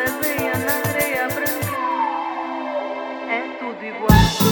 aldeia na areia branca é tudo igual.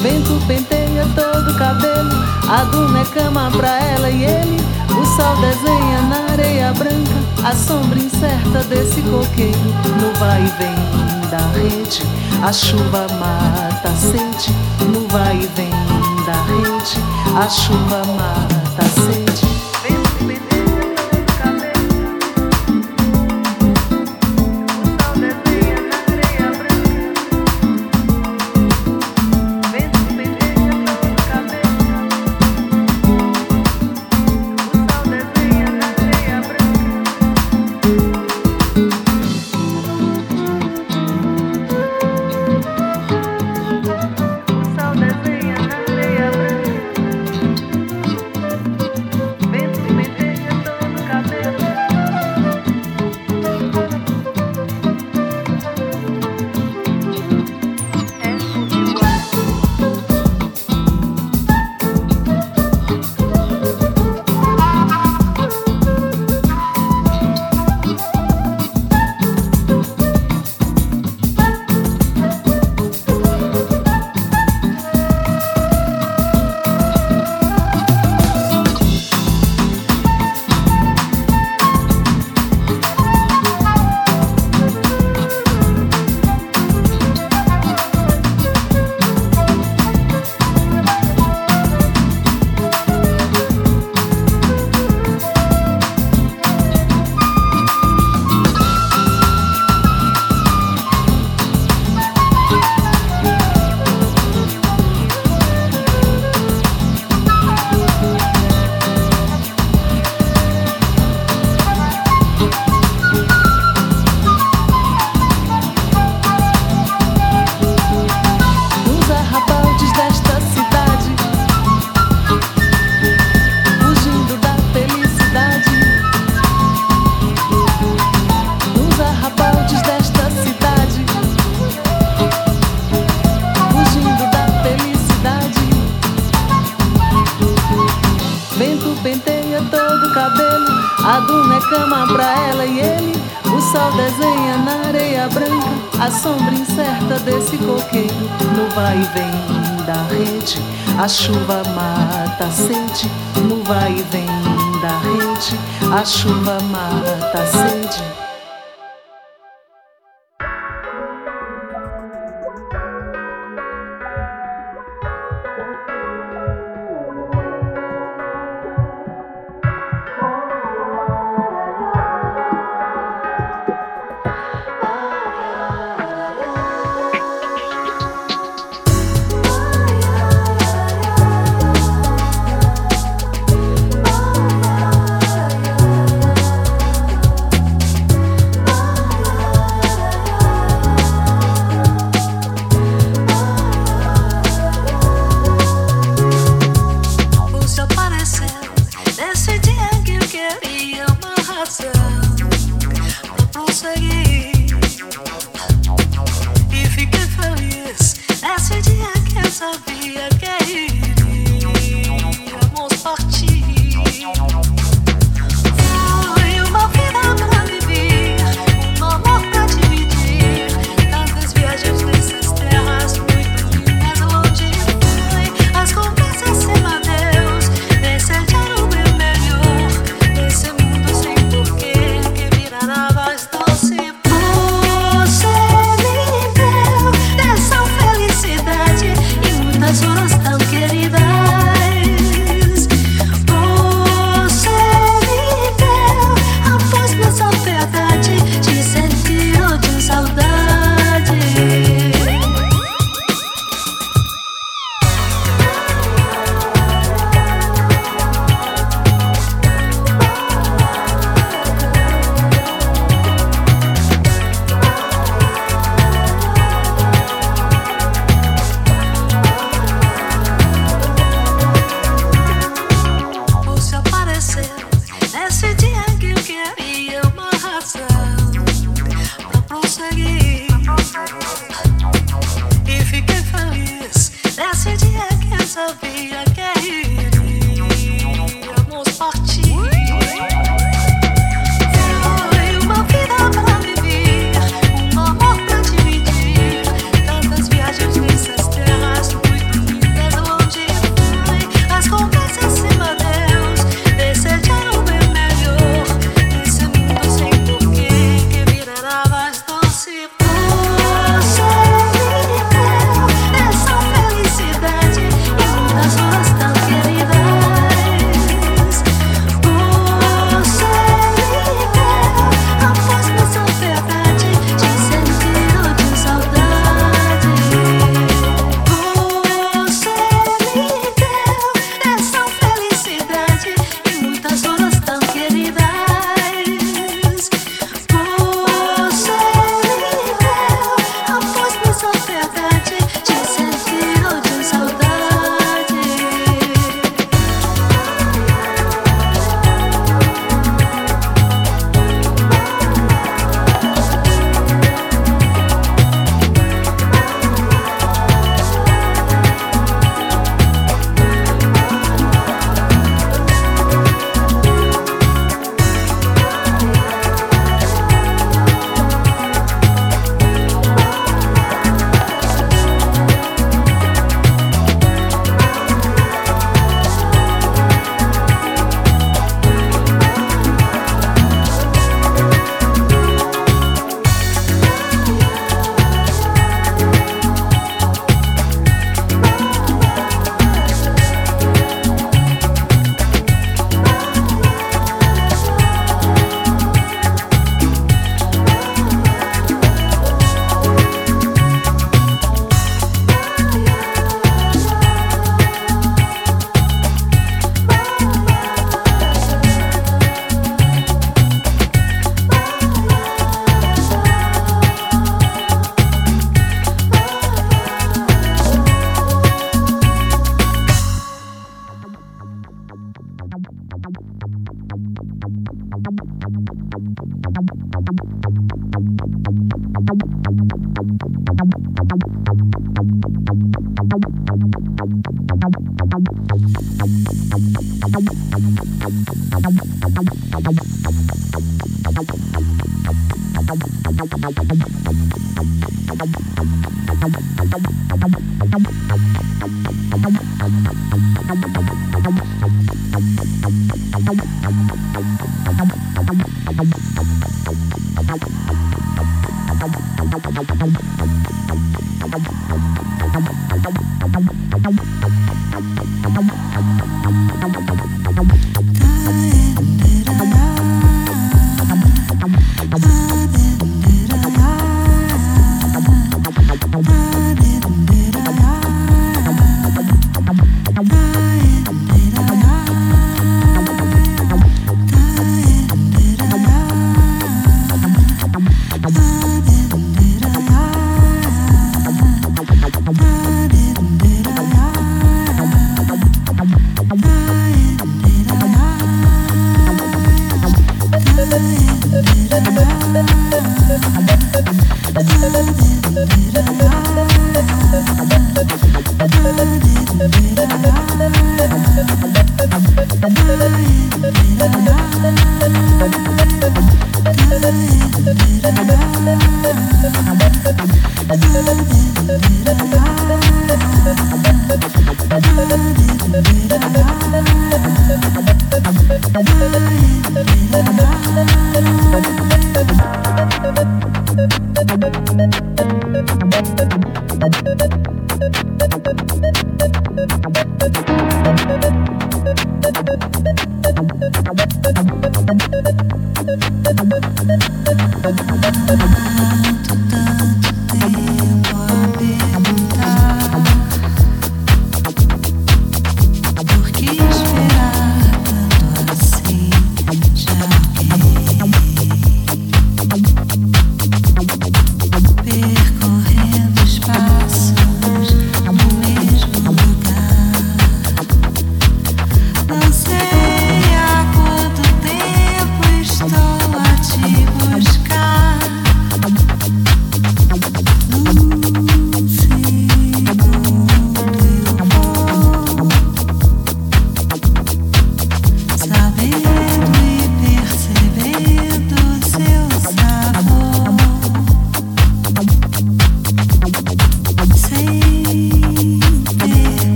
Vento penteia todo o cabelo, a duna é cama pra ela e ele. O sol desenha na areia branca, a sombra incerta desse coqueiro. No vai e vem da rede, a chuva mata a sede. No vai e vem da rede, a chuva mata Cama pra ela e ele. O sol desenha na areia branca a sombra incerta desse coqueiro. No vai e vem da rede, a chuva mata a sede. No vai e vem da rede, a chuva mata a sede.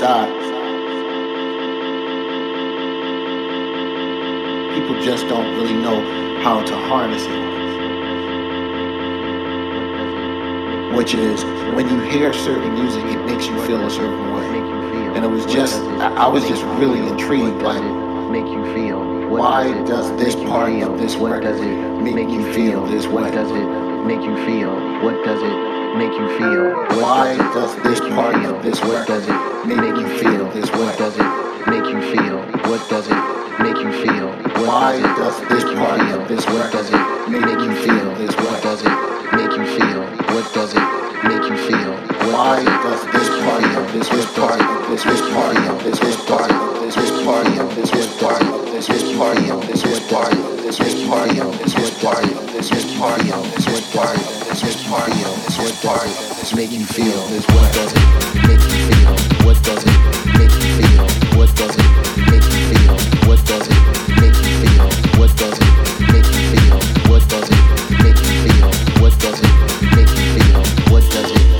Inside. People just don't really know how to harness it. Which is when you hear certain music, it makes you feel a certain way. And it was just, I I was just really intrigued. Like, make you feel? Why does, this make you part feel? of this what record does it make you feel this way? What does it make you feel? What does it make you feel? Why does, this make you part feel? of this what does it make you feel this? What does it make you feel? What does it make you feel? Why does, this make you part feel? of this what does it make you feel this? What does it make you feel? What does it make you feel? Why does this part of this this part of this this part of this this part of this this part of this this part of this this part of this this part of this this part of this this part of this this part of this this part of this this part of this this part of this make you feel this? What does it make you feel? What does it make you feel? What does it make you feel? What does it make you feel? What does it make you feel? What does it make you feel? What does it make you feel? What does it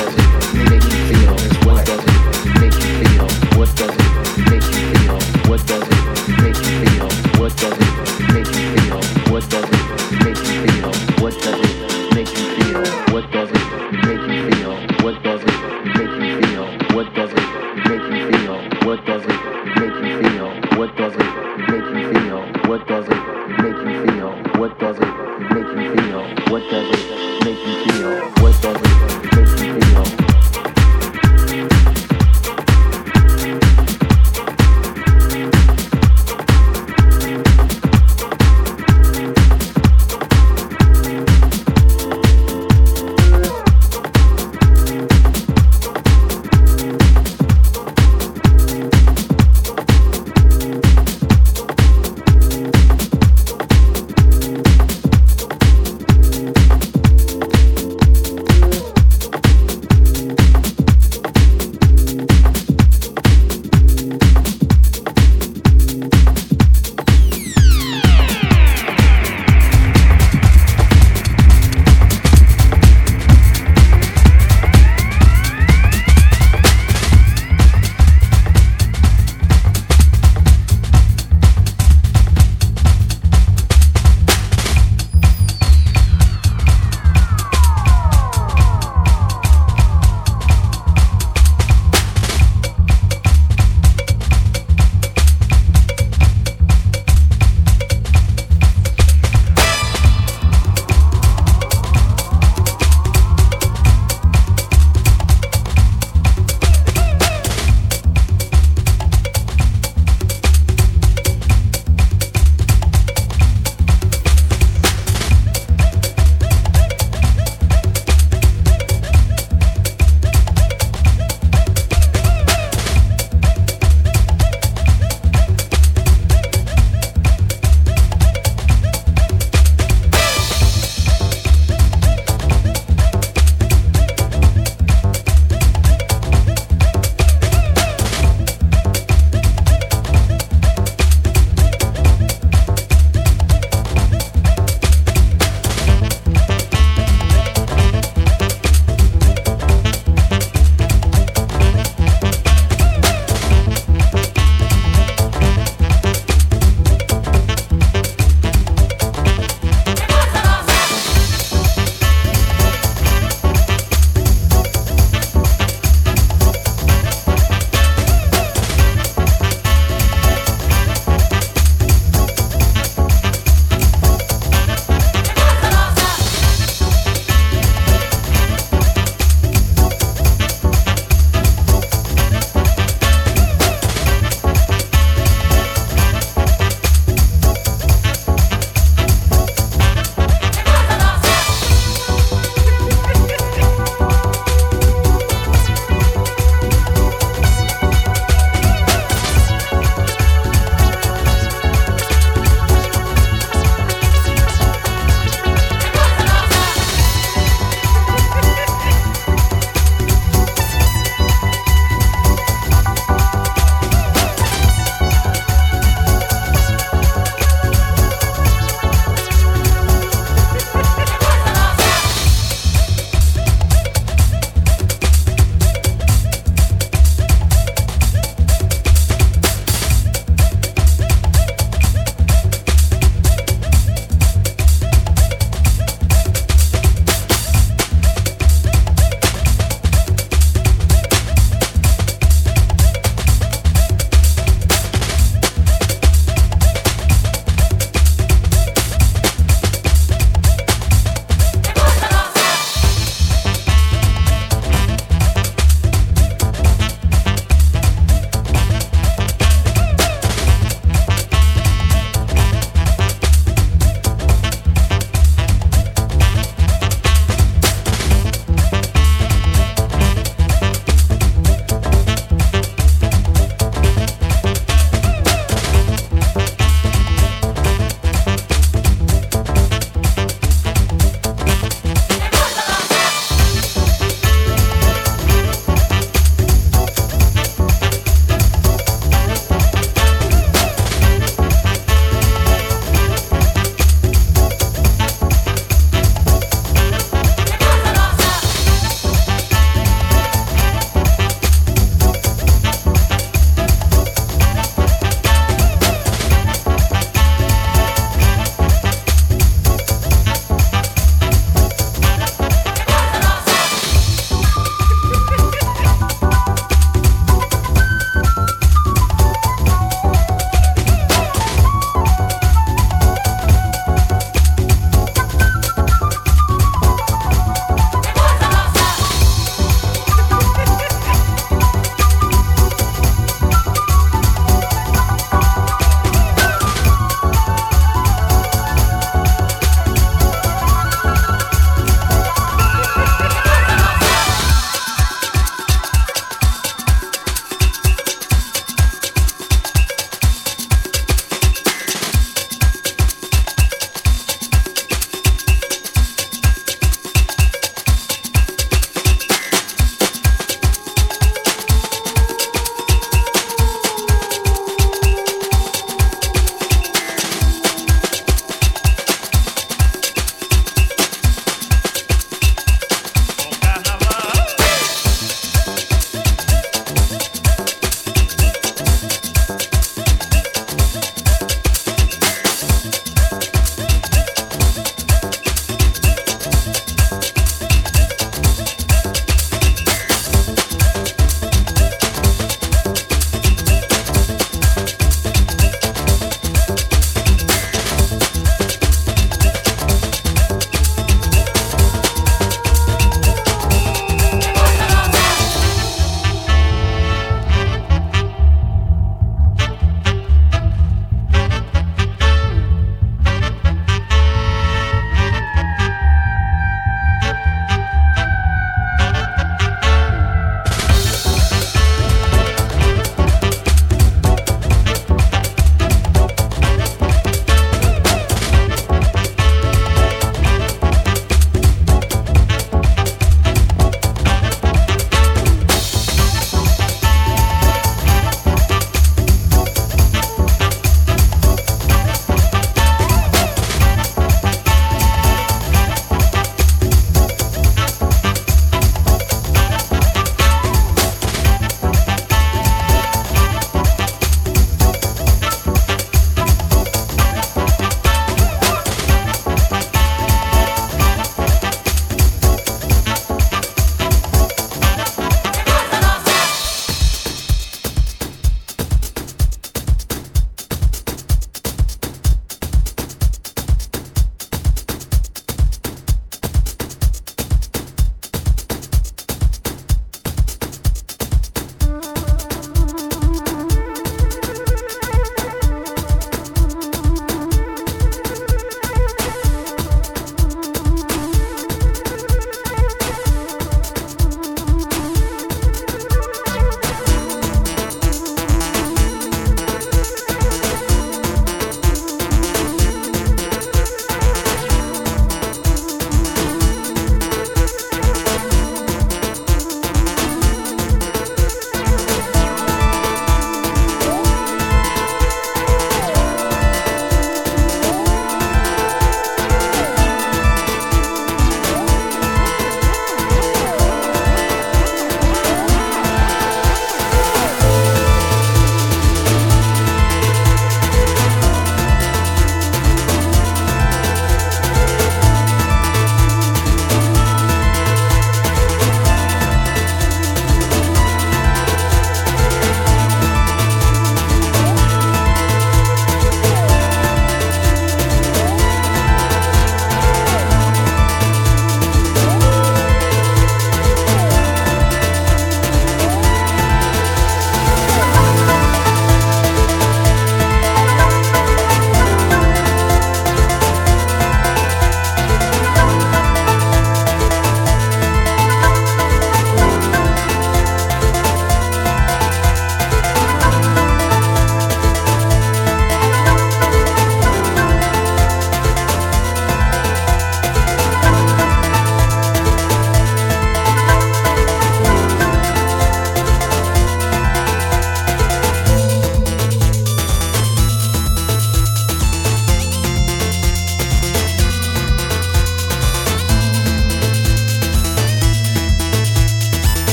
What does it make you feel? What does it